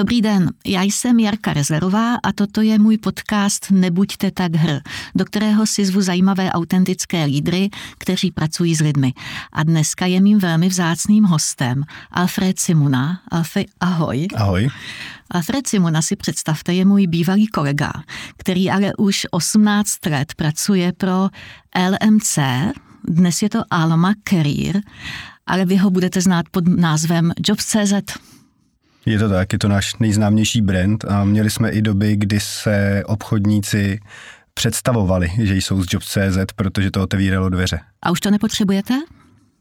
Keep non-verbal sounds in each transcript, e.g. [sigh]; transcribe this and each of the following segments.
Dobrý den, já jsem Jarka Rezlerová a toto je můj podcast Nebuďte tak hr, do kterého si zvu zajímavé autentické lídry, kteří pracují s lidmi. A dneska je mým velmi vzácným hostem Alfred Simona. Alfred, ahoj. Ahoj. Alfred Simona si představte, je můj bývalý kolega, který ale už 18 let pracuje pro LMC, dnes je to Alma Career, ale vy ho budete znát pod názvem Jobs.cz. Je to tak, je to náš nejznámější brand a měli jsme i doby, kdy se obchodníci představovali, že jsou z Jobs.cz, protože to otevíralo dveře. A už to nepotřebujete?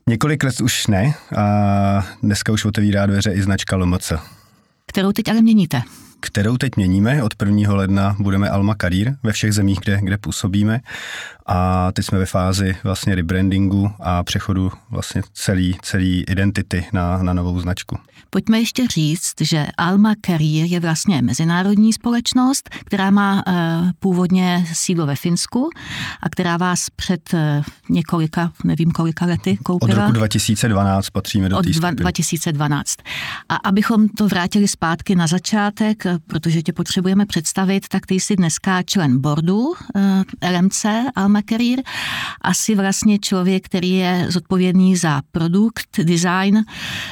Několik let už ne a dneska už otevírá dveře i značka LMC. Kterou teď ale měníte? kterou teď měníme. Od 1. ledna budeme Alma Career ve všech zemích, kde, kde působíme. A teď jsme ve fázi vlastně rebrandingu a přechodu vlastně celý, celý identity na, na novou značku. Pojďme ještě říct, že Alma Career je vlastně mezinárodní společnost, která má uh, původně sídlo ve Finsku a která vás před uh, několika, nevím kolika lety koupila. Od roku 2012 patříme do Od dva, 2012. A abychom to vrátili zpátky na začátek, protože tě potřebujeme představit, tak ty jsi dneska člen boardu LMC Alma Career. Asi vlastně člověk, který je zodpovědný za produkt, design,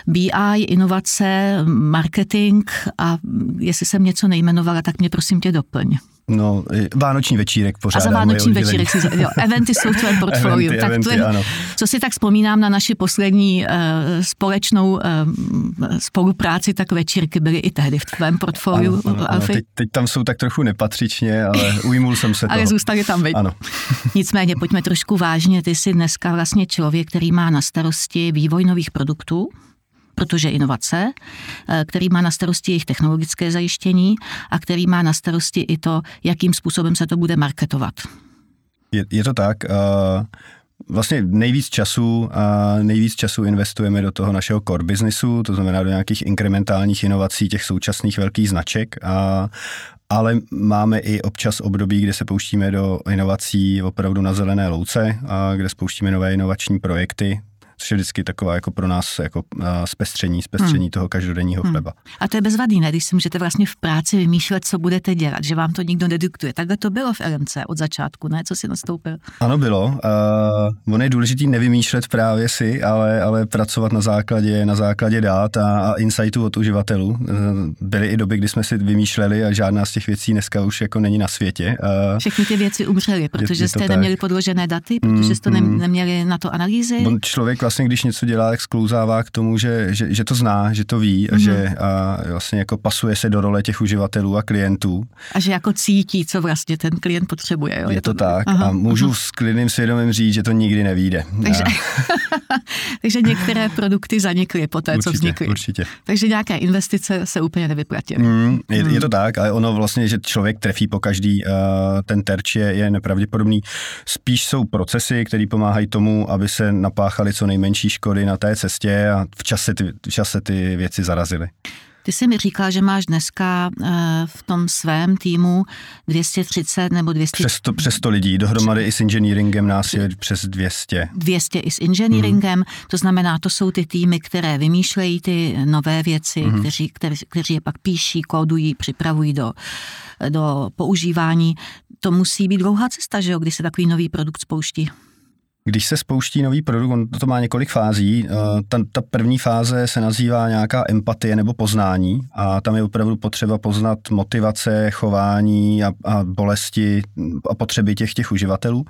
BI, inovace, marketing a jestli jsem něco nejmenovala, tak mě prosím tě doplň. No, vánoční večírek pořád. A za vánoční večírek si, jo, eventy jsou tvoje [laughs] portfolio. eventy, tak eventy, tvoje, ano. Co si tak vzpomínám na naši poslední uh, společnou uh, spolupráci, tak večírky byly i tehdy v tvém portfoliu, ano, ano, ano. Teď, teď tam jsou tak trochu nepatřičně, ale [laughs] ujmul jsem se toho. ale zůstali tam, veď. Ano. [laughs] Nicméně, pojďme trošku vážně. Ty jsi dneska vlastně člověk, který má na starosti vývoj nových produktů, protože inovace, eh, který má na starosti jejich technologické zajištění a který má na starosti i to, jakým způsobem se to bude marketovat. Je, je to tak. Uh vlastně nejvíc času nejvíc času investujeme do toho našeho core businessu, to znamená do nějakých inkrementálních inovací těch současných velkých značek, a, ale máme i občas období, kde se pouštíme do inovací opravdu na zelené louce, a kde spouštíme nové inovační projekty, což je vždycky taková jako pro nás jako zpestření, zpestření hmm. toho každodenního hmm. chleba. A to je bezvadný, ne? Když si můžete vlastně v práci vymýšlet, co budete dělat, že vám to nikdo nediktuje. Takhle to bylo v LMC od začátku, ne? Co si nastoupil? Ano, bylo. Uh, ono je důležitý nevymýšlet právě si, ale, ale pracovat na základě, na základě dát a, a insightů od uživatelů. Uh, byly i doby, kdy jsme si vymýšleli a žádná z těch věcí dneska už jako není na světě. Uh, Všechny ty věci umřely, protože je, je jste tak. neměli podložené daty, protože jste mm, neměli na to analýzy. On člověk vlastně, když něco dělá, tak sklouzává k tomu, že, že, že to zná, že to ví mm-hmm. a že mhm. a vlastně jako pasuje se do role těch uživatelů a klientů. A že jako cítí, co vlastně ten klient potřebuje. Jo? Je, to, to tak aha, a můžu aha. s klidným svědomím říct, že to nikdy nevíde. Takže, [laughs] takže některé produkty zanikly po té, určitě, co vznikly. Určitě. Takže nějaké investice se úplně nevyplatily. Mm, je, mm. je to tak, ale ono vlastně, že člověk trefí po každý, uh, ten terč je, je nepravděpodobný. Spíš jsou procesy, které pomáhají tomu, aby se napáchali co nejmenší škody na té cestě a v čase ty, v čase ty věci zarazily. Ty jsi mi říkal, že máš dneska uh, v tom svém týmu 230 nebo 200... Přes 100, přes 100 lidí, dohromady i s engineeringem nás je přes 200. 200 i s engineeringem, mm. to znamená, to jsou ty týmy, které vymýšlejí ty nové věci, mm. kteří, kteří, kteří je pak píší, kódují, připravují do, do používání. To musí být dlouhá cesta, že jo, když se takový nový produkt spouští. Když se spouští nový produkt, on to má několik fází. Eh, ta, ta první fáze se nazývá nějaká empatie nebo poznání a tam je opravdu potřeba poznat motivace, chování a, a bolesti a potřeby těch těch uživatelů.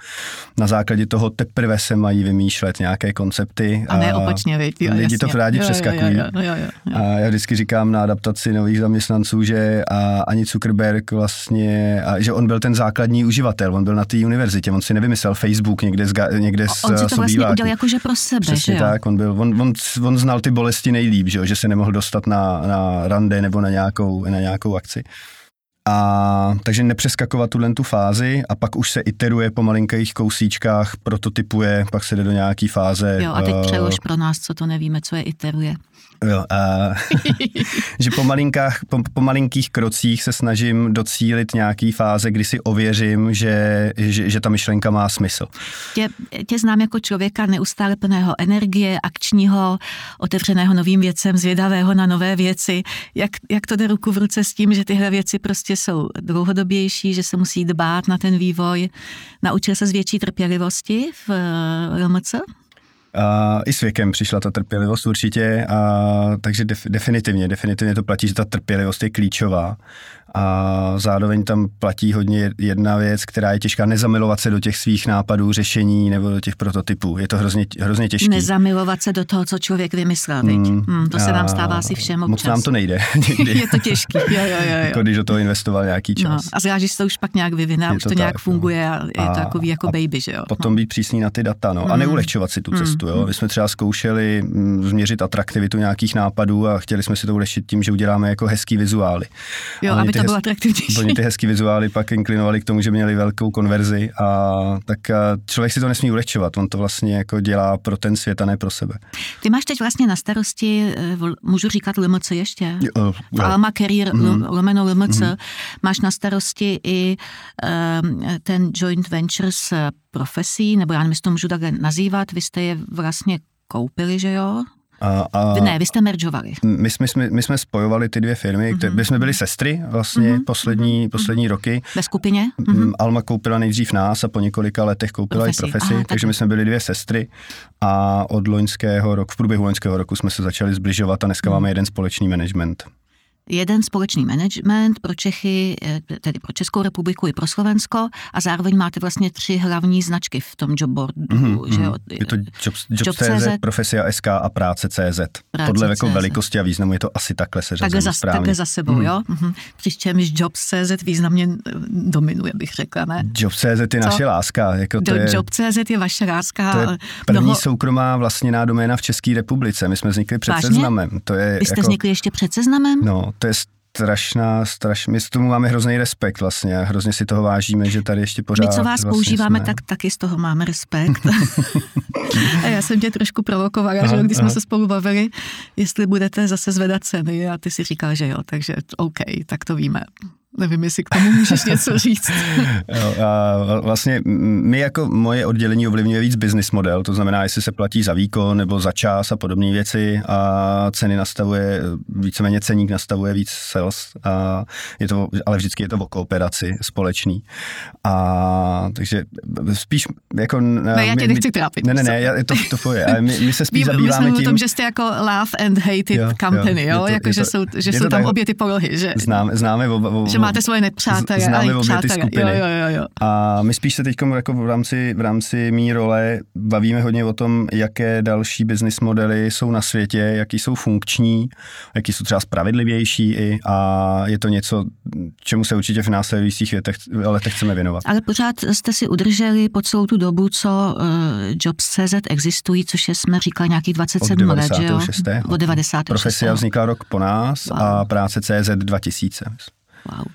Na základě toho teprve se mají vymýšlet nějaké koncepty. A ne opačně, lidi jasně. to rádi jo, přeskakují. Jo, jo, jo, jo, jo. A já vždycky říkám na adaptaci nových zaměstnanců, že a ani Zuckerberg vlastně, a že on byl ten základní uživatel, on byl na té univerzitě, on si nevymyslel Facebook někde, z, někde on si to vlastně udělal jakože pro sebe, Přesně že jo? tak, on, byl, on, on, on znal ty bolesti nejlíp, že, jo? že se nemohl dostat na, na rande nebo na nějakou, na nějakou akci. A takže nepřeskakovat tuhle tu fázi a pak už se iteruje po malinkých kousíčkách, prototypuje, pak se jde do nějaké fáze. Jo, a teď uh, přelož pro nás, co to nevíme, co je iteruje. Jo, a, [laughs] že po, malinkách, po, po malinkých krocích se snažím docílit nějaký fáze, kdy si ověřím, že, že, že ta myšlenka má smysl. Tě, tě znám jako člověka neustále plného energie, akčního, otevřeného novým věcem, zvědavého na nové věci. Jak, jak to jde ruku v ruce s tím, že tyhle věci prostě jsou dlouhodobější, že se musí dbát na ten vývoj? Naučil se z větší trpělivosti v LMC? A I s věkem přišla ta trpělivost určitě, a, takže def, definitivně, definitivně to platí, že ta trpělivost je klíčová a zároveň tam platí hodně jedna věc, která je těžká, nezamilovat se do těch svých nápadů, řešení nebo do těch prototypů. Je to hrozně, hrozně těžké. Nezamilovat se do toho, co člověk vymyslel, mm, mm, to se nám stává asi všem občas. Moc nám to nejde. [laughs] [laughs] je to těžký, jo, jo, jo. jo. jako když do toho investoval nějaký čas. No, a zvlášť, že to už pak nějak vyvine, už to, to tak, nějak no. funguje a je a, to takový jako baby, že jo. Potom no. být přísný na ty data, no. Mm. A neulehčovat si tu mm, cestu, jo. My jsme třeba zkoušeli mm, změřit atraktivitu nějakých nápadů a chtěli jsme si to ulehčit tím, že uděláme jako hezký vizuály. Jo, aby to bylo atraktivnější oni ty hezký vizuály pak inklinovali k tomu, že měli velkou konverzi a tak člověk si to nesmí ulehčovat, on to vlastně jako dělá pro ten svět a ne pro sebe. Ty máš teď vlastně na starosti, eh, můžu říkat LMC ještě? Jo, jo. Alma Career mm. lomeno LMC, mm. máš na starosti i um, ten joint venture s profesí, nebo já nevím, jestli to můžu takhle nazývat, vy jste je vlastně koupili, že jo? A, a ne, vy jste meržovali. My, my, my, my jsme spojovali ty dvě firmy, mm-hmm. my jsme byli sestry vlastně mm-hmm. poslední, mm-hmm. poslední roky. Ve skupině? Mm-hmm. Alma koupila nejdřív nás a po několika letech koupila profesi. i profesi, Aha, takže tak. my jsme byli dvě sestry a od loňského roku, v průběhu loňského roku jsme se začali zbližovat a dneska mm. máme jeden společný management jeden společný management pro Čechy, eh, tedy pro Českou republiku i pro Slovensko a zároveň máte vlastně tři hlavní značky v tom jobboardu. Mm-hmm, že jo? Je to Jobs, Jobs Job CZ, Profesia SK a Práce CZ. Práce Podle jako velikosti a významu je to asi takhle se takhle za, správně. Takhle za sebou, mm. jo? Mm-hmm. Přičemž Jobs CZ významně eh, dominuje, bych řekla, ne? Jobs CZ je naše láska. Jako to je, Job CZ je vaše láska. To je první mnoho... soukromá vlastněná doména v České republice. My jsme vznikli před Vážně? seznamem. To je Vy jste jako, vznikli ještě před seznamem? No, to je strašná, straš, my s tomu máme hrozný respekt vlastně a hrozně si toho vážíme, že tady ještě pořád My, co vás vlastně používáme, jsme... tak taky z toho máme respekt. [laughs] a já jsem tě trošku provokovala, aha, že když aha. jsme se spolu bavili, jestli budete zase zvedat ceny a ty si říkal, že jo, takže OK, tak to víme. Nevím, jestli k tomu můžeš něco říct. [laughs] jo, a vlastně my jako moje oddělení ovlivňuje víc business model, to znamená, jestli se platí za výkon nebo za čas a podobné věci a ceny nastavuje, víceméně ceník nastavuje víc sales, a je to, ale vždycky je to o kooperaci společný. A takže spíš jako... Ne, já tě nechci trápit. Ne, ne, ne, já, to, to je, ale my, my se spíš zabýváme tím... o tom, že jste jako love and hated jo, company, jo, jo? jako, že jsou, že jsou tam tak, obě ty polohy, že... Známe, známe o, o, že máte svoje nepřátelé. Známe obě ty skupiny. Jo, jo, jo, jo. A my spíš se teď jako v rámci, v rámci mý role bavíme hodně o tom, jaké další business modely jsou na světě, jaký jsou funkční, jaký jsou třeba spravedlivější i a je to něco, čemu se určitě v následujících letech, letech chceme věnovat. Ale pořád jste si udrželi po celou tu dobu, co uh, Jobs.cz existují, což je, jsme říkali, nějakých 27 let, že jo? Od 96. Profesia vznikla rok po nás wow. a práce CZ 2000. Wow.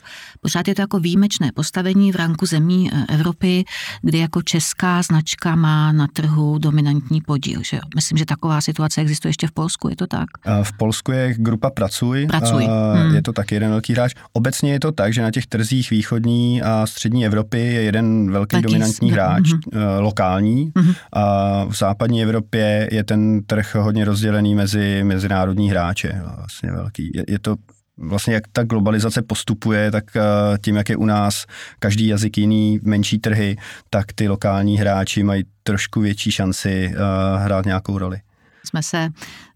Pořád je to jako výjimečné postavení v ranku zemí eh, Evropy, kdy jako česká značka má na trhu dominantní podíl. Že jo? Myslím, že taková situace existuje ještě v Polsku, je to tak? V Polsku je grupa Pracuj. Pracuj. Hmm. Je to taky jeden velký hráč. Obecně je to tak, že na těch trzích východní a střední Evropy je jeden velký Taký dominantní z... hráč, hmm. lokální. Hmm. A v západní Evropě je ten trh hodně rozdělený mezi mezinárodní hráče. Vlastně velký. Je, je to vlastně jak ta globalizace postupuje, tak eh, tím, jak je u nás každý jazyk jiný, menší trhy, tak ty lokální hráči mají trošku větší šanci eh, hrát nějakou roli jsme se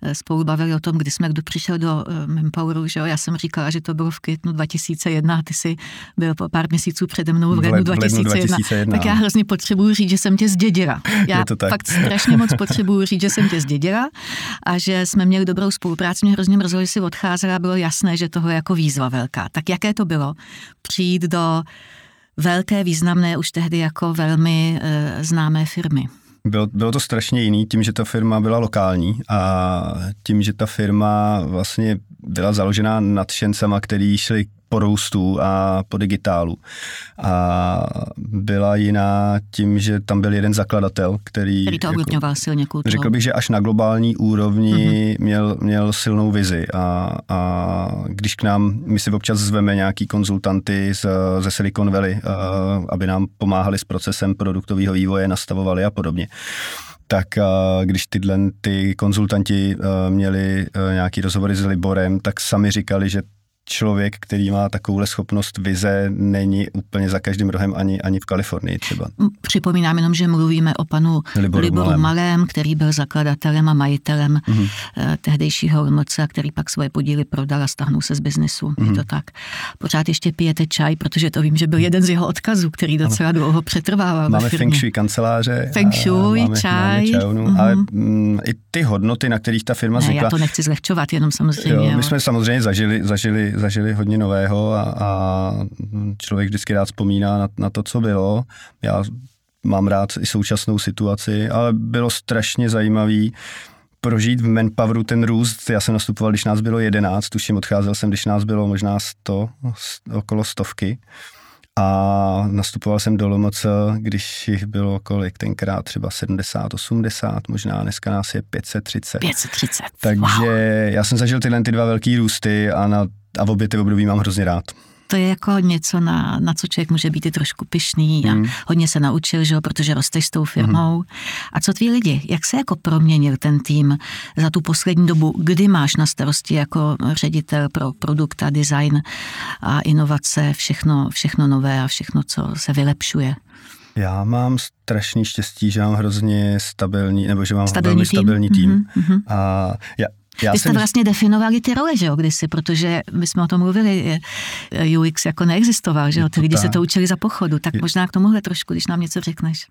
eh, spolu bavili o tom, kdy jsme kdo přišel do eh, Manpoweru, že jo? Já jsem říkala, že to bylo v květnu 2001 a ty jsi byl po pár měsíců přede mnou v lednu 2001. 2001. Tak já hrozně potřebuju říct, že jsem tě zdědila. [laughs] Já fakt strašně moc potřebuju říct, že jsem tě zdědila a že jsme měli dobrou spolupráci. Mě hrozně mrzelo, že jsi odcházela a bylo jasné, že toho je jako výzva velká. Tak jaké to bylo přijít do velké, významné, už tehdy jako velmi e, známé firmy? Bylo, bylo to strašně jiný tím, že ta firma byla lokální a tím, že ta firma vlastně byla založená nadšencema, který šli po růstu a po digitálu. A byla jiná tím, že tam byl jeden zakladatel, který... Který to ovlivňoval jako, silně. Řekl bych, že až na globální úrovni mm-hmm. měl, měl silnou vizi a, a když k nám, my si občas zveme nějaký konzultanty z, ze Silicon Valley, a, aby nám pomáhali s procesem produktového vývoje, nastavovali a podobně tak když tyhle ty konzultanti měli nějaký rozhovory s Liborem, tak sami říkali, že člověk, který má takovouhle schopnost vize, není úplně za každým rohem ani, ani v Kalifornii třeba. Připomínám jenom, že mluvíme o panu Liboru, Liboru Malém. Malém, který byl zakladatelem a majitelem mm-hmm. tehdejšího LMC, který pak svoje podíly prodal a stáhnul se z biznesu. Mm-hmm. Je to tak. Pořád ještě pijete čaj, protože to vím, že byl jeden z jeho odkazů, který docela dlouho přetrvával. Máme Feng Shui kanceláře. Feng Shui, máme, čaj. Máme čajovnu, mm-hmm. ale mm, i ty hodnoty, na kterých ta firma ne, vznikla. Já to nechci zlehčovat, jenom samozřejmě. Jo, my jsme samozřejmě zažili, zažili zažili hodně nového a, a člověk vždycky rád vzpomíná na, na to, co bylo. Já mám rád i současnou situaci, ale bylo strašně zajímavý prožít v Manpoweru ten růst. Já jsem nastupoval, když nás bylo 11, tuším odcházel jsem, když nás bylo možná 100, okolo stovky. A nastupoval jsem do Lomoc, když jich bylo kolik tenkrát, třeba 70, 80, možná dneska nás je 530. 530, Takže wow. já jsem zažil tyhle ty dva velký růsty a, na, a v obě ty období mám hrozně rád to je jako něco, na, na co člověk může být i trošku pišný a mm. hodně se naučil, že jo, protože rosteš s tou firmou. Mm. A co tví lidi? Jak se jako proměnil ten tým za tu poslední dobu? Kdy máš na starosti jako ředitel pro produkt a design a inovace, všechno, všechno nové a všechno, co se vylepšuje? Já mám strašný štěstí, že mám hrozně stabilní, nebo že mám stabilní velmi tým? stabilní tým. Mm-hmm. A já, já Vy jste jsem... vlastně definovali ty role, že jo, kdysi, protože my jsme o tom mluvili, UX jako neexistoval, že jo, ty lidi se to učili za pochodu, tak je... možná k tomuhle trošku, když nám něco řekneš.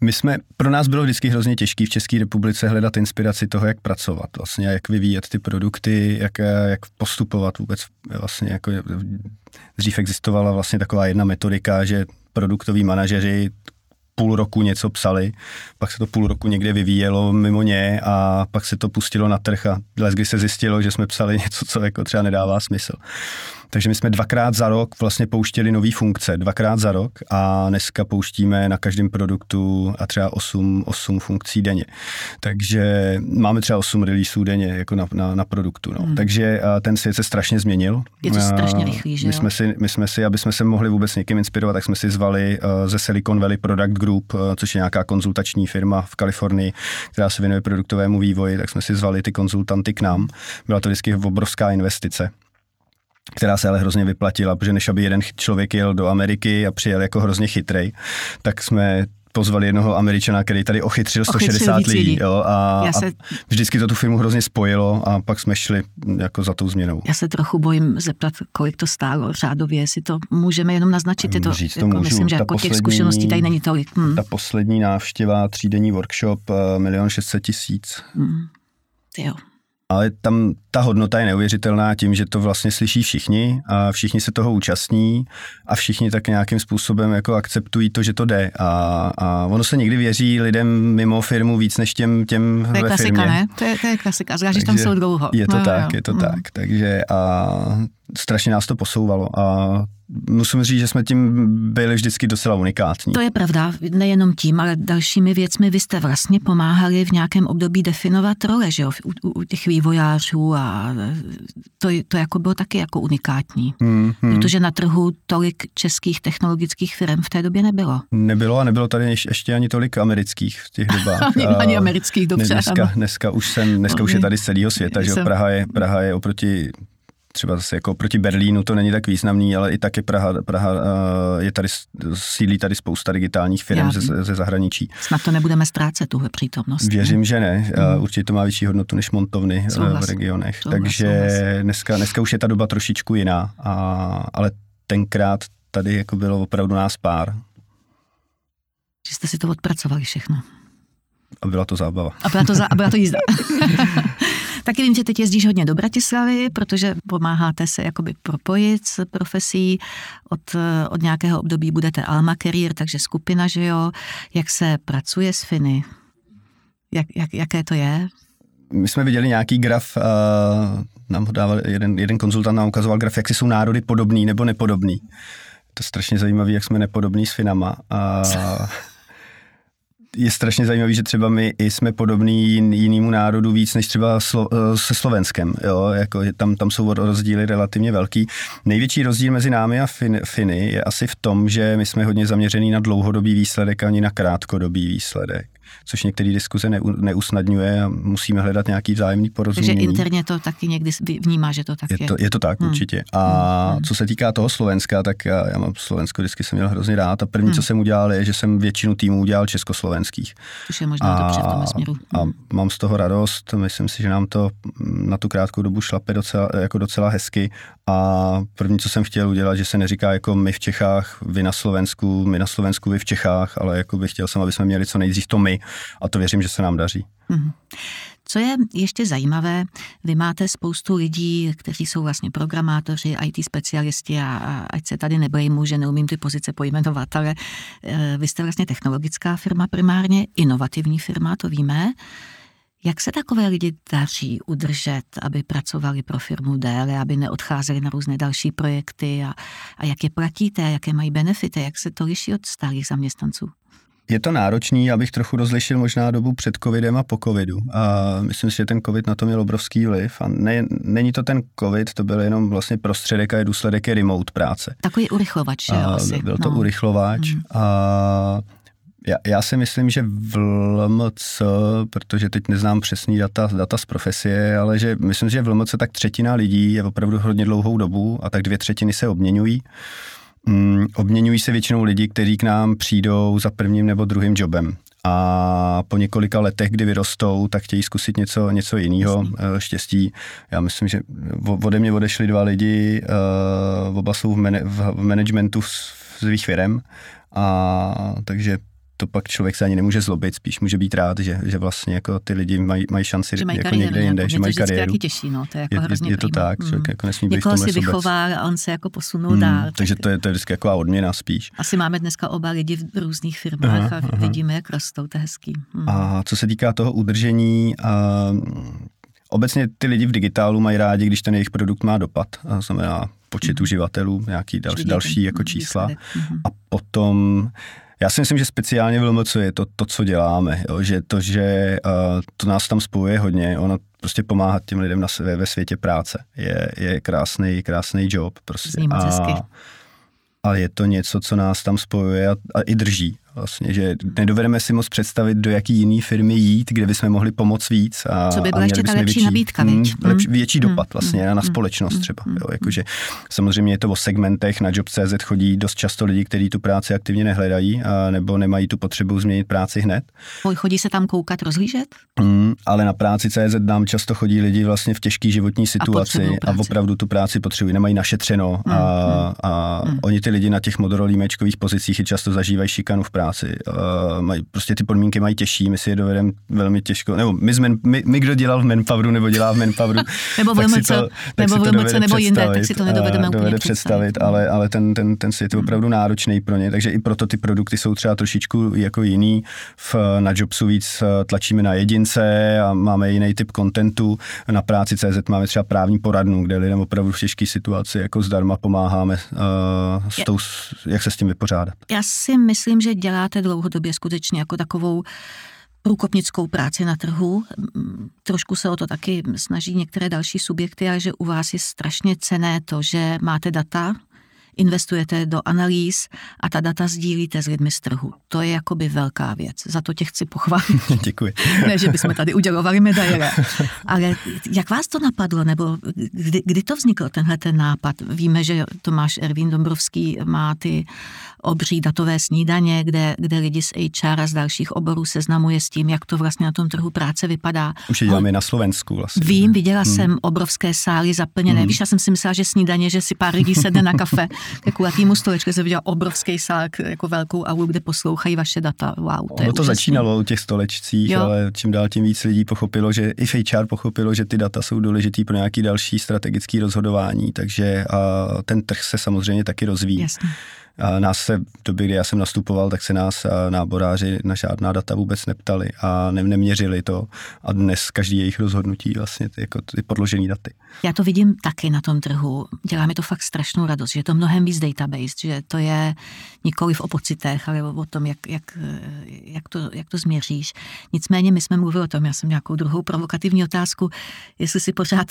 My jsme, pro nás bylo vždycky hrozně těžké v České republice hledat inspiraci toho, jak pracovat, vlastně, jak vyvíjet ty produkty, jak, jak postupovat vůbec, vlastně, jako dřív existovala vlastně taková jedna metodika, že produktoví manažeři půl roku něco psali, pak se to půl roku někde vyvíjelo mimo ně a pak se to pustilo na trh a kdy se zjistilo, že jsme psali [laughs] něco, co jako třeba nedává smysl. Takže my jsme dvakrát za rok vlastně pouštěli nové funkce, dvakrát za rok a dneska pouštíme na každém produktu a třeba 8, 8 funkcí denně. Takže máme třeba 8 releaseů denně jako na, na, na produktu. No. Hmm. Takže ten svět se strašně změnil. Je to strašně rychlý, že my jsme, si, my jsme si, aby jsme se mohli vůbec někým inspirovat, tak jsme si zvali ze Silicon Valley Product Group, což je nějaká konzultační firma v Kalifornii, která se věnuje produktovému vývoji, tak jsme si zvali ty konzultanty k nám. Byla to vždycky obrovská investice která se ale hrozně vyplatila, protože než aby jeden člověk jel do Ameriky a přijel jako hrozně chytrej, tak jsme pozvali jednoho američana, který tady ochytřil 160 ochytřil lidí. Jo, a, se... a vždycky to tu firmu hrozně spojilo a pak jsme šli jako za tou změnou. Já se trochu bojím zeptat, kolik to stálo řádově, jestli to můžeme jenom naznačit. Je to, Říct to jako, můžu. Myslím, že ta jako poslední, těch zkušeností tady není tolik. Hmm. Ta poslední návštěva, třídenní workshop, eh, milion šestset tisíc. Hmm. Jo ale tam ta hodnota je neuvěřitelná tím, že to vlastně slyší všichni a všichni se toho účastní a všichni tak nějakým způsobem jako akceptují to, že to jde a, a ono se někdy věří lidem mimo firmu víc než těm, těm To je klasika, firmě. ne? To je, to je klasika, zvlášť, tam jsou dlouho. Je to no, tak, jo. je to mm. tak, takže a strašně nás to posouvalo a musím říct, že jsme tím byli vždycky docela unikátní. To je pravda, nejenom tím, ale dalšími věcmi vy jste vlastně pomáhali v nějakém období definovat role, že jo, u, u těch vývojářů a to, to jako bylo taky jako unikátní, hmm, hmm. protože na trhu tolik českých technologických firm v té době nebylo. Nebylo a nebylo tady ještě ani tolik amerických v těch dobách. [laughs] ani, ani amerických, dobře. Dneska, dneska už jsem, dneska už je tady z celého světa, že jo, Praha je, Praha je oproti třeba zase jako proti Berlínu to není tak významný, ale i tak je Praha, Praha eh, je tady, sídlí tady spousta digitálních firm ze, ze zahraničí. Snad to nebudeme ztrácet, tuhle přítomnost. Věřím, že ne. Mm. Určitě to má vyšší hodnotu než montovny eh, souhlas. v regionech. Souhlas, Takže souhlas. Dneska, dneska už je ta doba trošičku jiná, a, ale tenkrát tady jako bylo opravdu nás pár. Že jste si to odpracovali všechno. A byla to zábava. A byla to, za, a byla to jízda. [laughs] Taky vím, že teď jezdíš hodně do Bratislavy, protože pomáháte se jakoby propojit s profesí. Od, od nějakého období budete Alma Career, takže skupina, že jo. Jak se pracuje s Finy? Jak, jak, jaké to je? my jsme viděli nějaký graf, uh, nám ho dával jeden, jeden konzultant, nám ukazoval graf, jak si jsou národy podobný nebo nepodobný. To je strašně zajímavé, jak jsme nepodobní s Finama. A [laughs] je strašně zajímavé, že třeba my i jsme podobní jinému národu víc než třeba slo, eh, se Slovenskem. Jo? Jako, tam, tam jsou rozdíly relativně velký. Největší rozdíl mezi námi a fin, Finy je asi v tom, že my jsme hodně zaměřený na dlouhodobý výsledek ani na krátkodobý výsledek což některé diskuze neusnadňuje a musíme hledat nějaký vzájemný porozumění. Takže interně to taky někdy vnímá, že to tak je. Je to, je to tak, hmm. určitě. A hmm. co se týká toho Slovenska, tak já, já mám Slovensko vždycky jsem měl hrozně rád a první, hmm. co jsem udělal, je, že jsem většinu týmů udělal československých. Což je možná a, dobře v tom směru. Hmm. A mám z toho radost, myslím si, že nám to na tu krátkou dobu šlape docela, jako docela hezky a první, co jsem chtěl udělat, že se neříká jako my v Čechách, vy na Slovensku, my na Slovensku, vy v Čechách, ale jako bych chtěl jsem, aby jsme měli co nejdřív to my a to věřím, že se nám daří. Mm-hmm. Co je ještě zajímavé, vy máte spoustu lidí, kteří jsou vlastně programátoři, IT specialisti a, a ať se tady neblejmu, že neumím ty pozice pojmenovat, ale e, vy jste vlastně technologická firma primárně, inovativní firma, to víme. Jak se takové lidi daří udržet, aby pracovali pro firmu déle, aby neodcházeli na různé další projekty a, a jak je platíte, jaké mají benefity, jak se to liší od stálých zaměstnanců? Je to náročný, abych trochu rozlišil možná dobu před covidem a po covidu. A myslím si, že ten covid na to měl obrovský vliv. A ne, není to ten covid, to byl jenom vlastně prostředek a je důsledek je remote práce. Takový urychlovač, že jo, asi. Byl to no. urychlovač. Hmm. A já, já si myslím, že v LMC, protože teď neznám přesný data, data z profesie, ale že myslím, že v LMC tak třetina lidí je opravdu hodně dlouhou dobu a tak dvě třetiny se obměňují. Mm, obměňují se většinou lidi, kteří k nám přijdou za prvním nebo druhým jobem. A po několika letech, kdy vyrostou, tak chtějí zkusit něco, něco jiného, eh, štěstí. Já myslím, že ode mě odešli dva lidi, uh, oba jsou v managementu svých firm, a takže to pak člověk se ani nemůže zlobit, spíš může být rád, že, že vlastně jako ty lidi mají, mají šanci že mají jako kariéru, někde jinde, že mají kariéru. To těší, no, to je, jako je, hrozně je, to prýma. tak, člověk mm. jako nesmí Někoho být si vychová a on se jako posunul mm, dál. Takže to je, to je vždycky taková odměna spíš. Asi máme dneska oba lidi v různých firmách aha, a aha. vidíme, jak rostou, to je hezký. Mm. A co se týká toho udržení, a, obecně ty lidi v digitálu mají rádi, když ten jejich produkt má dopad, a znamená počet mm. uživatelů, nějaký další, další jako čísla. Mm. A potom já si myslím, že speciálně v LMC je to, to co děláme, jo? že to, že uh, to nás tam spojuje hodně, ono prostě pomáhat těm lidem na, ve, ve světě práce je, je krásný, krásný job. Prostě. Zní moc a, a je to něco, co nás tam spojuje a, a i drží. Vlastně, že nedovedeme si moc představit, do jaký jiný firmy jít, kde bychom mohli pomoct víc. A, Co by byla ještě ta lepší větší, nabídka, mm, lepší, větší mm, dopad vlastně mm, na společnost mm, třeba. Jo, jakože, samozřejmě je to o segmentech, na Job.cz chodí dost často lidi, kteří tu práci aktivně nehledají a nebo nemají tu potřebu změnit práci hned. Chodí se tam koukat, rozhlížet? Mm, ale na práci CZ nám často chodí lidi vlastně v těžké životní situaci a, a opravdu tu práci potřebují, nemají našetřeno mm, a, a mm. oni ty lidi na těch modrolímečkových pozicích často zažívají šikanu v práci práci. Uh, mají, prostě ty podmínky mají těžší, my si je dovedeme velmi těžko, nebo my, z man, my, my, kdo dělal v Manpoweru nebo dělá v Manpoweru, [laughs] nebo v LMC, nebo v nebo jinde, tak si to nedovedeme úplně dovede představit. představit ale, ale ten, ten, ten svět je hmm. opravdu náročný pro ně, takže i proto ty produkty jsou třeba trošičku jako jiný. V, na Jobsu víc eh, tlačíme na jedince a máme jiný typ kontentu. Na práci CZ máme třeba právní poradnu, kde lidem opravdu v těžké situaci jako zdarma pomáháme uh, s tou, jak se s tím vypořádat. Já si myslím, že děláte dlouhodobě skutečně jako takovou průkopnickou práci na trhu. Trošku se o to taky snaží některé další subjekty, ale že u vás je strašně cené to, že máte data, investujete do analýz a ta data sdílíte s lidmi z trhu. To je jakoby velká věc. Za to tě chci pochválit. [laughs] Děkuji. ne, že bychom tady udělovali medaile. Ale jak vás to napadlo, nebo kdy, kdy to vznikl, tenhle ten nápad? Víme, že Tomáš Ervín Dombrovský má ty obří datové snídaně, kde, kde lidi z HR a z dalších oborů seznamuje s tím, jak to vlastně na tom trhu práce vypadá. Už je děláme na Slovensku vlastně. Vím, viděla hmm. jsem obrovské sály zaplněné. Hmm. Víš, já jsem si myslela, že snídaně, že si pár lidí sedne na kafe ke kulatýmu stolečku, jsem viděla obrovský sál, jako velkou aulu, kde poslouchají vaše data. Wow, to, je to začínalo u těch stolečcích, jo. ale čím dál tím víc lidí pochopilo, že i HR pochopilo, že ty data jsou důležitý pro nějaký další strategický rozhodování, takže a ten trh se samozřejmě taky rozvíjí. Jasně nás se v době, kdy já jsem nastupoval, tak se nás náboráři na žádná data vůbec neptali a ne, neměřili to. A dnes každý jejich rozhodnutí vlastně ty, jako ty podložený daty. Já to vidím taky na tom trhu. Dělá mi to fakt strašnou radost, že je to mnohem víc database, že to je nikoli v pocitech, ale o tom, jak, jak, jak, to, jak to změříš. Nicméně my jsme mluvili o tom, já jsem nějakou druhou provokativní otázku, jestli si pořád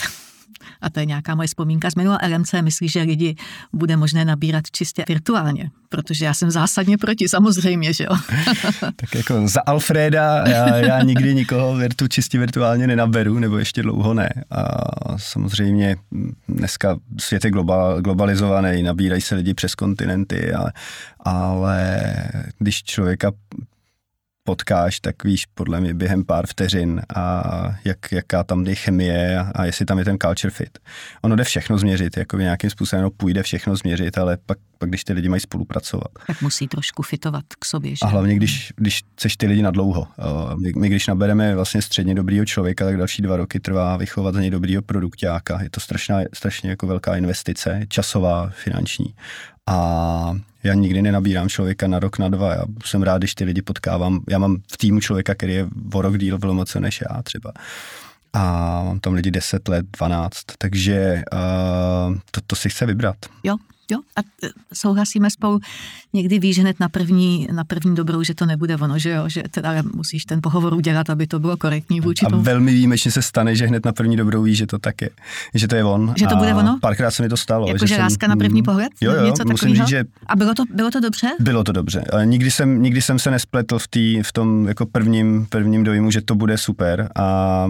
a to je nějaká moje vzpomínka z minula LMC, myslí, že lidi bude možné nabírat čistě virtuálně, protože já jsem zásadně proti, samozřejmě, že jo. [laughs] tak jako za Alfreda já, já nikdy nikoho virtu, čistě virtuálně nenaberu, nebo ještě dlouho ne. A samozřejmě dneska svět je global, globalizovaný, nabírají se lidi přes kontinenty, ale, ale když člověka potkáš, tak víš podle mě během pár vteřin a jak, jaká tam je chemie a, a jestli tam je ten culture fit. Ono jde všechno změřit, jako nějakým způsobem no, půjde všechno změřit, ale pak, pak když ty lidi mají spolupracovat. Tak musí trošku fitovat k sobě. Že? A hlavně, když, když chceš ty lidi na dlouho. My, my, když nabereme vlastně středně dobrýho člověka, tak další dva roky trvá vychovat za něj dobrýho produktáka. Je to strašná, strašně jako velká investice, časová, finanční. A já nikdy nenabírám člověka na rok, na dva. Já jsem rád, když ty lidi potkávám. Já mám v týmu člověka, který je o rok díl v Lomoce než já třeba. A mám tam lidi 10 let, 12, takže uh, to, to si chce vybrat. Jo, Jo, a e, souhlasíme spolu. Někdy víš hned na první, na první dobrou, že to nebude ono, že jo, že teda musíš ten pohovor udělat, aby to bylo korektní vůči A velmi výjimečně se stane, že hned na první dobrou víš, že to tak je, že to je on. Že to bude ono? Párkrát se mi to stalo. Jako, že, že láska jsem, na první pohled? Jo, jo, něco musím říct, že... A bylo to, bylo to dobře? Bylo to dobře. Ale nikdy jsem, nikdy jsem se nespletl v, tý, v tom jako prvním, prvním dojmu, že to bude super a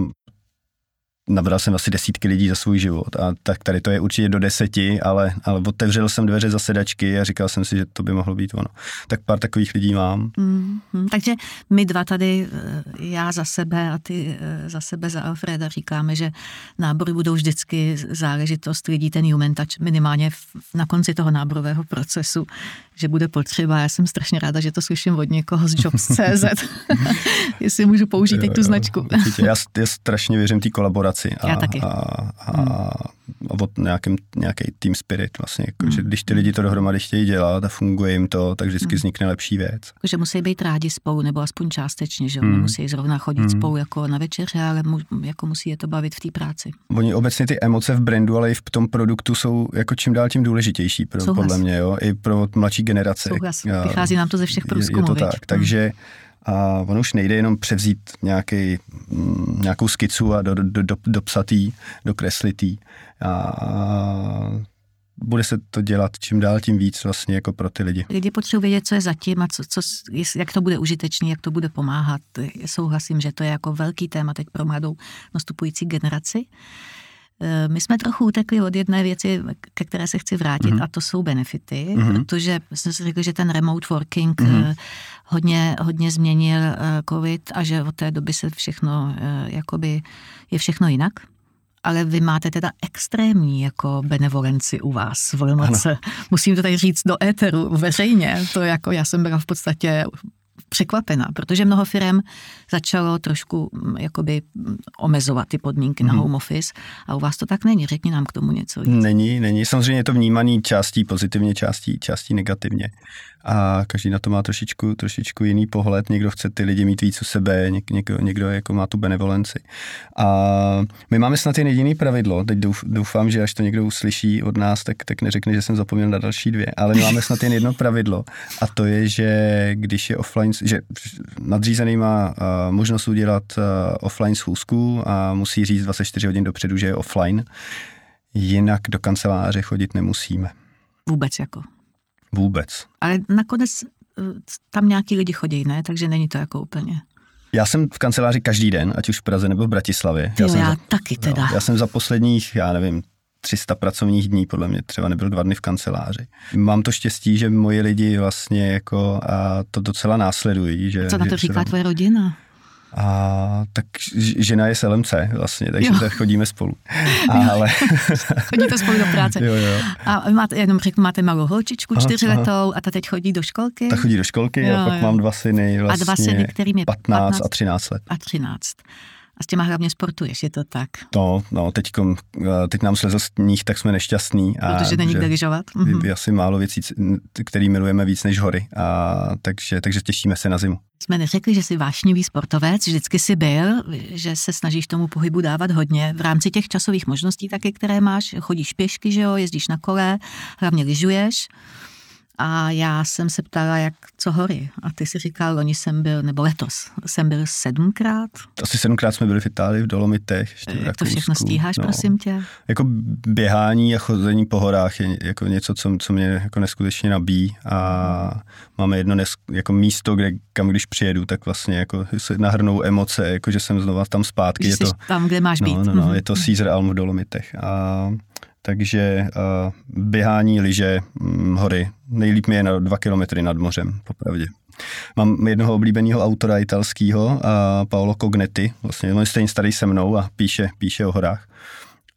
nabral jsem asi desítky lidí za svůj život a tak tady to je určitě do deseti, ale, ale otevřel jsem dveře za sedačky a říkal jsem si, že to by mohlo být ono. Tak pár takových lidí mám. Mm-hmm. Takže my dva tady, eh, já za sebe a ty eh, za sebe za Alfreda říkáme, že nábory budou vždycky záležitost lidí, ten human touch minimálně na konci toho náborového procesu, že bude potřeba. Já jsem strašně ráda, že to slyším od někoho z Jobs.cz, [laughs] jestli můžu použít teď tu značku. Určitě. Já, já strašně věřím té kolaboraci. A, Já taky. A, a, hmm. a od nějakým, nějaký team spirit vlastně. Jako, hmm. že když ty lidi to dohromady chtějí dělat a funguje jim to, tak vždycky hmm. vznikne lepší věc. Že musí být rádi spolu, nebo aspoň částečně, že hmm. nemusí zrovna chodit hmm. spolu jako na večeře, ale mu, jako musí je to bavit v té práci. Oni obecně ty emoce v brandu, ale i v tom produktu jsou jako čím dál tím důležitější pro, podle mě, jo? i pro mladší generace. Souhlas. Vychází nám to ze všech průzkumů. Je, je to tak, takže hmm a ono už nejde jenom převzít nějaký, mm, nějakou skicu a do, do, do, dopsatý, dokreslitý. A bude se to dělat čím dál tím víc vlastně jako pro ty lidi. Lidi potřebují vědět, co je zatím a co, co, jak to bude užitečné, jak to bude pomáhat. Souhlasím, že to je jako velký téma teď pro mladou nastupující generaci. Eh, my jsme trochu utekli od jedné věci, ke které se chci vrátit, mm-hmm. a to jsou benefity, mm-hmm. protože jsem si řekl, že ten remote working mm-hmm. hodně, hodně změnil eh, COVID a že od té doby se všechno, jakoby, je všechno jinak. Ale vy máte teda extrémní jako benevolenci u vás v Lenoce. Musím to tady říct do éteru veřejně. To jako já jsem byla v podstatě překvapena, protože mnoho firm začalo trošku mm, jakoby mm, omezovat ty podmínky mm-hmm. na mhm. home office a u vás to tak není. Řekni nám k tomu něco. Víc. Není, není. Samozřejmě je to vnímaný částí pozitivně, částí, částí negativně a každý na to má trošičku, trošičku jiný pohled. Někdo chce ty lidi mít víc u sebe, něk, někdo, někdo jako má tu benevolenci. A my máme snad jen jediný pravidlo, teď doufám, že až to někdo uslyší od nás, tak, tak neřekne, že jsem zapomněl na další dvě, ale my máme snad jen jedno pravidlo a to je, že když je offline, že nadřízený má možnost udělat offline schůzku a musí říct 24 hodin dopředu, že je offline, jinak do kanceláře chodit nemusíme. Vůbec jako. Vůbec. Ale nakonec eh, tam nějaký lidi chodí, ne? Takže není to jako úplně... Já jsem v kanceláři každý den, ať už v Praze nebo v Bratislavě. Ty já, jsem já za, taky teda. Jo, já jsem za posledních, já nevím, 300 pracovních dní, podle mě třeba nebyl dva dny v kanceláři. Mám to štěstí, že moji lidi vlastně jako a to docela následují. Že, Co na to říká tvoje rodina? A tak žena je SLMC vlastně, takže jo. chodíme spolu. [laughs] Ale... [laughs] Chodíte spolu do práce. Jo, jo. A máte, jenom řeknu, máte malou holčičku, čtyřletou a ta teď chodí do školky? Ta chodí do školky jo, a pak jo. mám dva syny vlastně A dva syny, kterým je 15, 15 a 13 let. A 13. A s těma hlavně sportuješ, je to tak? No, no teď, teď nám slezl sníh, tak jsme nešťastní. A Protože není kde lyžovat. Mhm. Je asi málo věcí, které milujeme víc než hory. A takže, takže těšíme se na zimu. Jsme neřekli, že jsi vášnivý sportovec, vždycky jsi byl, že se snažíš tomu pohybu dávat hodně. V rámci těch časových možností taky, které máš, chodíš pěšky, že jo, jezdíš na kole, hlavně lyžuješ. A já jsem se ptala, jak co hory. A ty si říkal, loni jsem byl, nebo letos, jsem byl sedmkrát. Asi sedmkrát jsme byli v Itálii, v Dolomitech. Ještě jak to všechno stíháš, no. prosím tě? Jako běhání a chození po horách je jako něco, co, co mě jako neskutečně nabíjí a máme jedno nes, jako místo, kde kam když přijedu, tak vlastně jako se nahrnou emoce, jako že jsem znova tam zpátky. Že je to, tam, kde máš no, být. No, no, je to. Caesar Alm v Dolomitech. A takže uh, běhání, lyže, hm, hory. Nejlíp mi je na dva kilometry nad mořem, popravdě. Mám jednoho oblíbeného autora italského, uh, Paolo Cognetti, vlastně on je stejně starý se mnou a píše, píše o horách.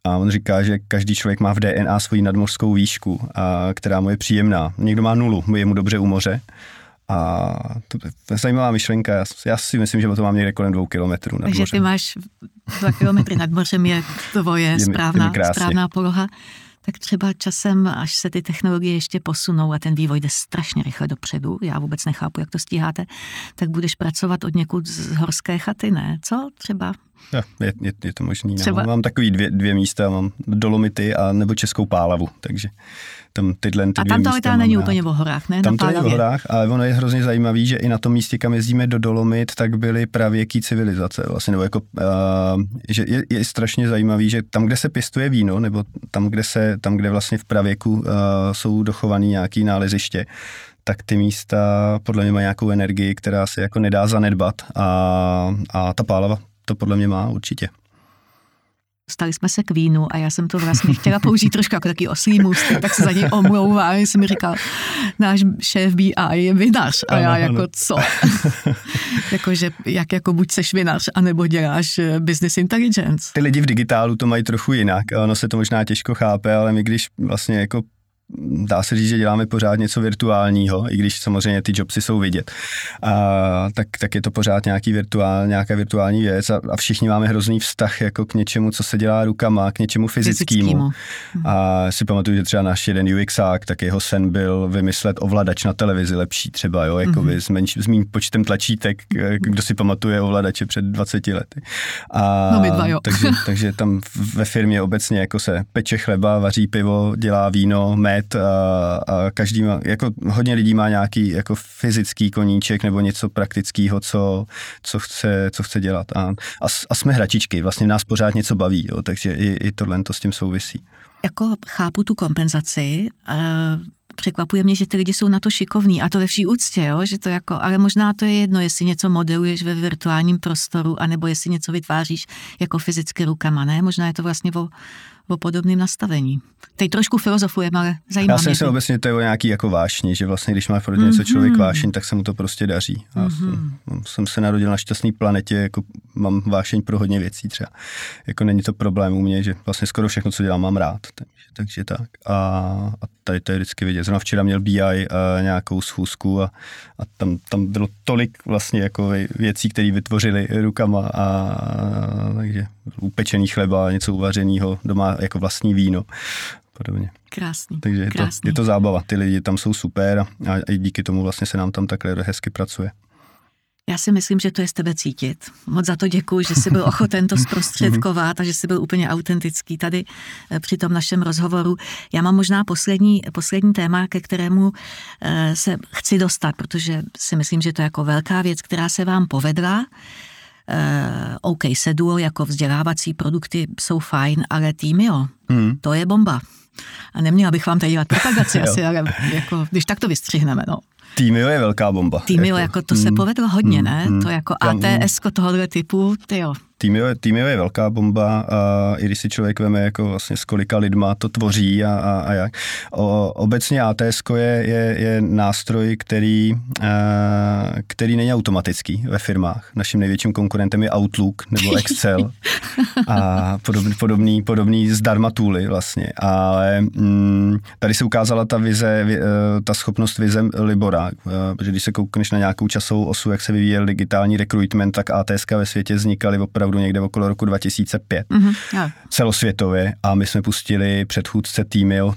A on říká, že každý člověk má v DNA svoji nadmořskou výšku, a, která mu je příjemná. Někdo má nulu, je mu dobře u moře a to je zajímavá myšlenka. Já, já si myslím, že to mám někde kolem dvou kilometrů nad Takže mořem. ty máš dva kilometry nad mořem, je tvoje je správná, správná poloha. Tak třeba časem, až se ty technologie ještě posunou a ten vývoj jde strašně rychle dopředu, já vůbec nechápu, jak to stíháte, tak budeš pracovat od někud z horské chaty, ne? Co třeba? Ja, je, je, je to možný. No. Třeba... Mám takový dvě, dvě místa, mám Dolomity a nebo Českou Pálavu, takže tam tyhle ty A tam to ale teda není úplně o horách, ne? Tam to je o horách, ale ono je hrozně zajímavý, že i na tom místě, kam jezdíme do Dolomit, tak byly pravěký civilizace. Vlastně, nebo jako, uh, že je, je, strašně zajímavý, že tam, kde se pěstuje víno, nebo tam, kde, se, tam, kde vlastně v pravěku uh, jsou dochovaný nějaký náleziště, tak ty místa podle mě mají nějakou energii, která se jako nedá zanedbat a, a ta pálava to podle mě má určitě. Stali jsme se k vínu a já jsem to vlastně chtěla použít trošku jako takový oslý můstek, tak se za něj omlouvám. Jsem mi říkal, náš šéf BI je vinař a já jako co? [laughs] Jakože jak jako buď seš vinař, anebo děláš eh, business intelligence. Ty lidi v digitálu to mají trochu jinak, ono se to možná těžko chápe, ale my když vlastně jako dá se říct, že děláme pořád něco virtuálního, i když samozřejmě ty jobsy jsou vidět. A, tak, tak je to pořád nějaký virtuál, nějaká virtuální věc a, a všichni máme hrozný vztah jako k něčemu, co se dělá rukama, k něčemu fyzickému. fyzickému. A si pamatuju, že třeba náš jeden UXák, tak jeho sen byl vymyslet ovladač na televizi lepší třeba, jo, jako mm-hmm. s, menš, s mým počtem tlačítek, kdo si pamatuje ovladače před 20 lety. A, no my dva, jo. Takže, takže tam ve firmě obecně jako se peče chleba, vaří pivo, dělá víno, med, a, a každý má, jako hodně lidí má nějaký jako fyzický koníček nebo něco praktického, co, co, chce, co chce dělat. A, a, a jsme hračičky, vlastně nás pořád něco baví, jo, takže i, i tohle to s tím souvisí. Jako chápu tu kompenzaci, uh překvapuje mě, že ty lidi jsou na to šikovní a to ve vší úctě, jo? že to jako, ale možná to je jedno, jestli něco modeluješ ve virtuálním prostoru, anebo jestli něco vytváříš jako fyzicky rukama, ne? Možná je to vlastně o, o podobném nastavení. Teď trošku filozofujeme, ale zajímá Já si myslím obecně, to je o nějaký jako vášní, že vlastně když má pro něco člověk mhm. vášeň, tak se mu to prostě daří. Já mm-hmm. jsem se narodil na šťastné planetě, jako mám vášeň pro hodně věcí třeba. Jako není to problém u mě, že vlastně skoro všechno, co dělám, mám rád. Takže, takže tak. A, a tady to je vždycky vidět. Zrovna včera měl BI uh, nějakou schůzku a, a tam, tam bylo tolik vlastně jako věcí, které vytvořili rukama a, a takže upečený chleba, něco uvařeného, doma jako vlastní víno podobně. Krásný. Takže je, krásný. To, je to zábava. Ty lidi tam jsou super a, a i díky tomu vlastně se nám tam takhle hezky pracuje. Já si myslím, že to je z tebe cítit. Moc za to děkuji, že jsi byl ochoten to [laughs] zprostředkovat a že jsi byl úplně autentický tady eh, při tom našem rozhovoru. Já mám možná poslední, poslední téma, ke kterému eh, se chci dostat, protože si myslím, že to je jako velká věc, která se vám povedla. Uh, OK, Seduo jako vzdělávací produkty jsou fajn, ale jo, hmm. to je bomba. A neměla bych vám tady dělat propagaci [laughs] asi, ale jako, když tak to vystřihneme, no. Týmio je velká bomba. Týmio, jako, jako to se mm, povedlo hodně, mm, ne? Mm, to jako ATS tohohle typu, ty jo. Týmio, týmio je velká bomba a i když si člověk veme, jako vlastně s kolika lidma to tvoří a, a, a jak. O, obecně ATS je, je, je nástroj, který, a, který není automatický ve firmách. Naším největším konkurentem je Outlook nebo Excel a podobný, podobný, podobný zdarma tooly vlastně. Ale mm, tady se ukázala ta vize, e, ta schopnost vize Libora, e, že když se koukneš na nějakou časovou osu, jak se vyvíjel digitální recruitment, tak ATS ve světě vznikaly opravdu opravdu někde okolo roku 2005 mm-hmm, celosvětově. A my jsme pustili předchůdce Týmio,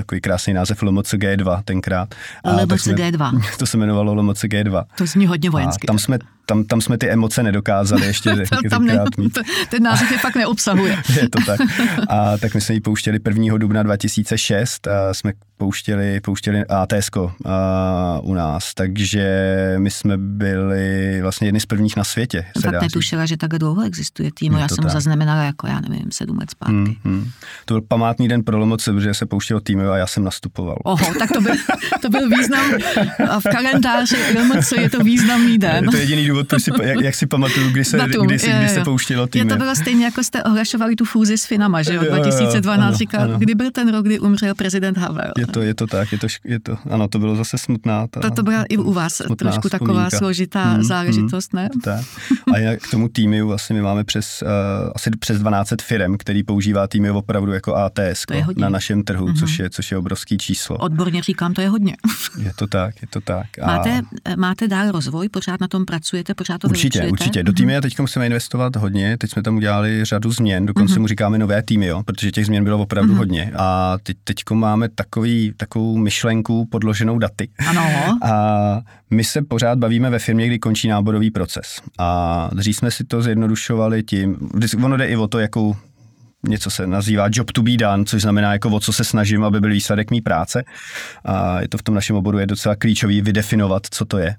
takový krásný název Lomoc G2 tenkrát. Lomoc G2. [laughs] To se jmenovalo Lomoc G2. To zní hodně vojensky. A tam jsme tam, tam jsme ty emoce nedokázali ještě [laughs] tam ne, mít. [laughs] Ten název je fakt neobsahuje. je to tak. A tak my jsme ji pouštěli 1. dubna 2006 a jsme pouštěli, pouštěli ATS u nás, takže my jsme byli vlastně jedni z prvních na světě. No, tak netušila, že tak dlouho existuje tým, já jsem tak. zaznamenala jako, já nevím, sedm let zpátky. Hmm, hmm. To byl památný den pro Lomoce, protože se pouštěl tým a já jsem nastupoval. Oho, tak to byl, to byl význam a v kalendáři Lomoce je to významný den. Je to jediný důvod, proč si, jak, jak si pamatuju, kdy se, Datum, kdy, si, kdy se pouštělo tým. Je to bylo stejně, jako jste ohlašovali tu fúzi s Finama, že jo, 2012 říkal, kdy byl ten rok, kdy umřel prezident Havel. Je to, je to tak, je to, je to, ano, to bylo zase smutná. Ta, to, to byla i u vás trošku vzpomínka. taková složitá hmm, záležitost, hmm, ne? Tak. A jinak k tomu týmu vlastně my máme přes, uh, asi přes 12 firm, který používá týmy opravdu jako ATS na našem trhu, mm-hmm. což, je, což je obrovský číslo. Odborně říkám, to je hodně. [laughs] je to tak, je to tak. A... Máte, máte dál rozvoj, pořád na tom pracujete, pořád to Určitě, určitě. Do týmy mm-hmm. teď musíme investovat hodně, teď jsme tam udělali řadu změn, dokonce mm-hmm. mu říkáme nové týmy, jo, protože těch změn bylo opravdu mm-hmm. hodně. A teď, teďko máme takový, takovou myšlenku podloženou daty. Ano. [laughs] A my se pořád bavíme ve firmě, kdy končí náborový proces. A dřív jsme si to zjednodušovali tím, ono jde i o to, jakou něco se nazývá job to be done, což znamená jako o co se snažím, aby byl výsledek mý práce. A je to v tom našem oboru je docela klíčový vydefinovat, co to je.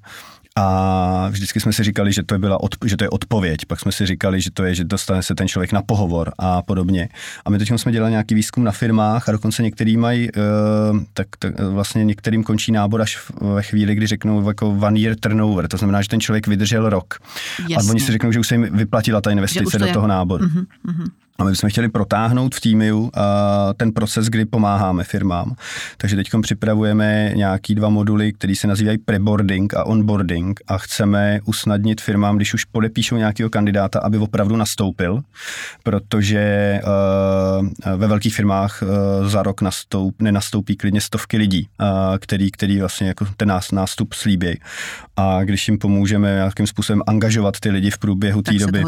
A vždycky jsme si říkali, že to, byla od, že to je odpověď, pak jsme si říkali, že to je, že dostane se ten člověk na pohovor a podobně. A my teď jsme dělali nějaký výzkum na firmách a dokonce některý mají, uh, tak, tak vlastně některým končí nábor až ve chvíli, kdy řeknou jako one year turnover, to znamená, že ten člověk vydržel rok. Jasně. A oni si řeknou, že už se jim vyplatila ta investice do toho náboru. Uh-huh, uh-huh. A my bychom chtěli protáhnout v týmu ten proces, kdy pomáháme firmám. Takže teď připravujeme nějaký dva moduly, které se nazývají preboarding a onboarding a chceme usnadnit firmám, když už podepíšou nějakého kandidáta, aby opravdu nastoupil, protože uh, ve velkých firmách uh, za rok nastoup, nenastoupí klidně stovky lidí, uh, který, který vlastně jako ten nás, nástup slíbí. A když jim pomůžeme nějakým způsobem angažovat ty lidi v průběhu té doby,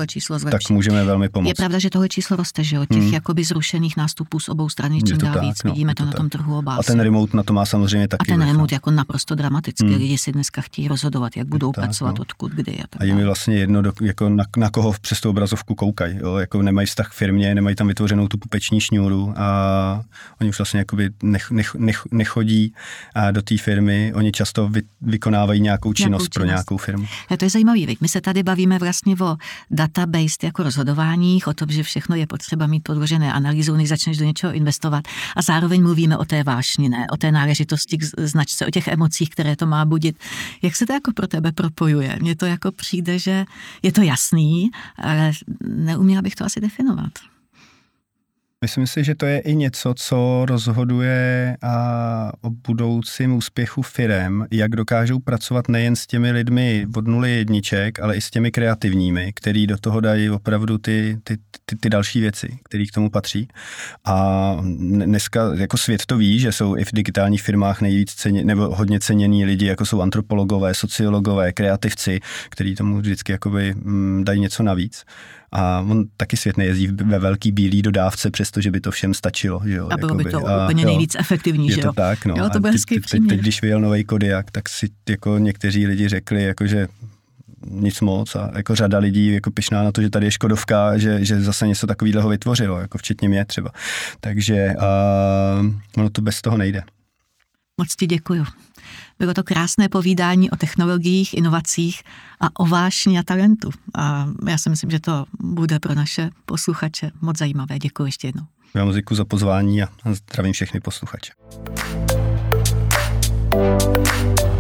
tak můžeme velmi pomoct. Je pravda, že tohle číslo roste, že jo, těch hmm. jakoby zrušených nástupů z obou stran čím dál víc. No, Vidíme to, to na tom trhu obázy. A ten remote na to má samozřejmě taky. A ten remote jako naprosto dramatický. Hmm. Lidi si dneska chtějí rozhodovat, jak budou tak, pracovat, no. odkud, kdy. A, tak a je mi vlastně jedno, do, jako na, na, koho přes tu obrazovku koukají. Jako nemají vztah k firmě, nemají tam vytvořenou tu pupeční šňůru a oni už vlastně jakoby nech, nech, nech, nechodí do té firmy. Oni často vy, vykonávají nějakou činnost, nějakou činnost pro nějakou firmu. A to je zajímavý. My se tady bavíme vlastně o database jako rozhodováních, o tom, že všechno je potřeba mít podložené analýzou, než začneš do něčeho investovat. A zároveň mluvíme o té vášni, ne? o té náležitosti k značce, o těch emocích, které to má budit. Jak se to jako pro tebe propojuje? Mně to jako přijde, že je to jasný, ale neuměla bych to asi definovat. Myslím si, že to je i něco, co rozhoduje a o budoucím úspěchu firem, jak dokážou pracovat nejen s těmi lidmi od nuly jedniček, ale i s těmi kreativními, který do toho dají opravdu ty, ty, ty, ty další věci, které k tomu patří. A dneska jako svět to ví, že jsou i v digitálních firmách nejvíc ceně, nebo hodně cenění lidi, jako jsou antropologové, sociologové, kreativci, kteří tomu vždycky jakoby, mm, dají něco navíc. A on taky svět nejezdí ve velký bílý dodávce, přestože by to všem stačilo. Že jo, a bylo jakoby. by to a, úplně jo, nejvíc efektivní, je že jo? to tak, no. Jo, to hezký teď, teď, teď, když vyjel nový Kodiak, tak si jako někteří lidi řekli, jako že nic moc a jako řada lidí jako pišná na to, že tady je Škodovka, že, že zase něco takového vytvořilo, jako včetně mě třeba. Takže uh, ono to bez toho nejde. Moc ti děkuju. Bylo to krásné povídání o technologiích, inovacích a o vášni a talentu. A já si myslím, že to bude pro naše posluchače moc zajímavé. Děkuji ještě jednou. Já děkuji za pozvání a zdravím všechny posluchače. thank you